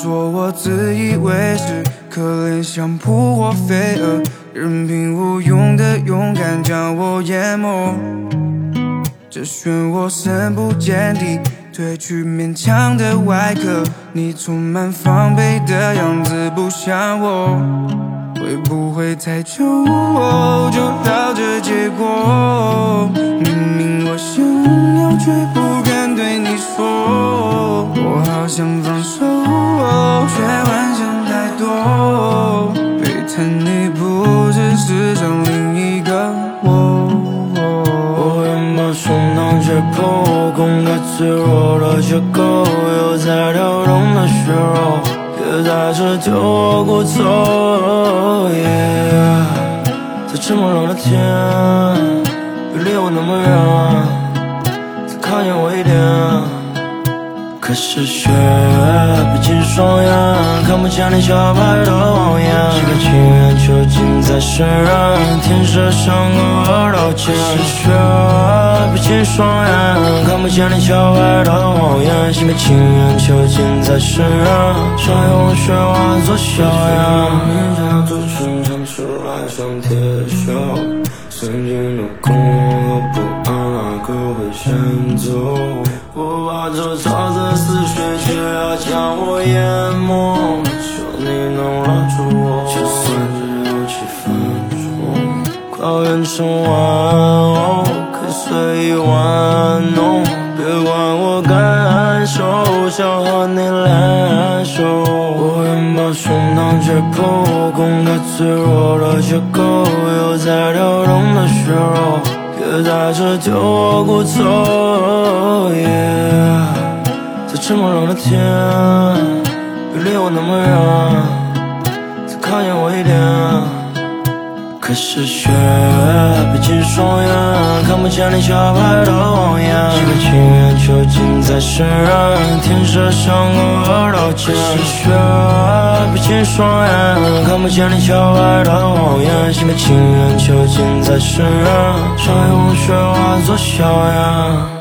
说我自以为是，可怜像扑火飞蛾，任凭无用的勇敢将我淹没。这漩涡深不见底，褪去勉强的外壳，你充满防备的样子不像我。会不会太久就到这结果？明明我想要，却不敢对你说。我好想膛解剖，攻克脆弱的结构，有在跳动的血肉，别再次丢我骨头。在这么冷的天，别离我那么远，再靠近我一点。可是雪逼近双眼，看不见你小白的谎。禁在身人，天色像个二道剑。可是雪逼近双眼，看不见你小白的谎言。几个情缘囚禁在身人，想用雪化作硝烟。面颊做成长出来像铁锈，曾经的恐慌和不安，哪个会先走？我把这沼泽似水，却要将我淹没。抱怨成玩偶，可随意玩弄。别管我感受，想和你联手。我愿把胸膛解剖，攻克脆弱的结构，有在跳动的血肉。别在这丢我骨头，在这么冷的天，别离我那么远，可是雪闭紧双眼，看不见你小白的谎言。几个情缘囚禁在身人，天色像个二道剑。可是雪闭紧双眼，看不见你小白的谎言。几个情缘囚禁在身人，想用雪化作硝烟。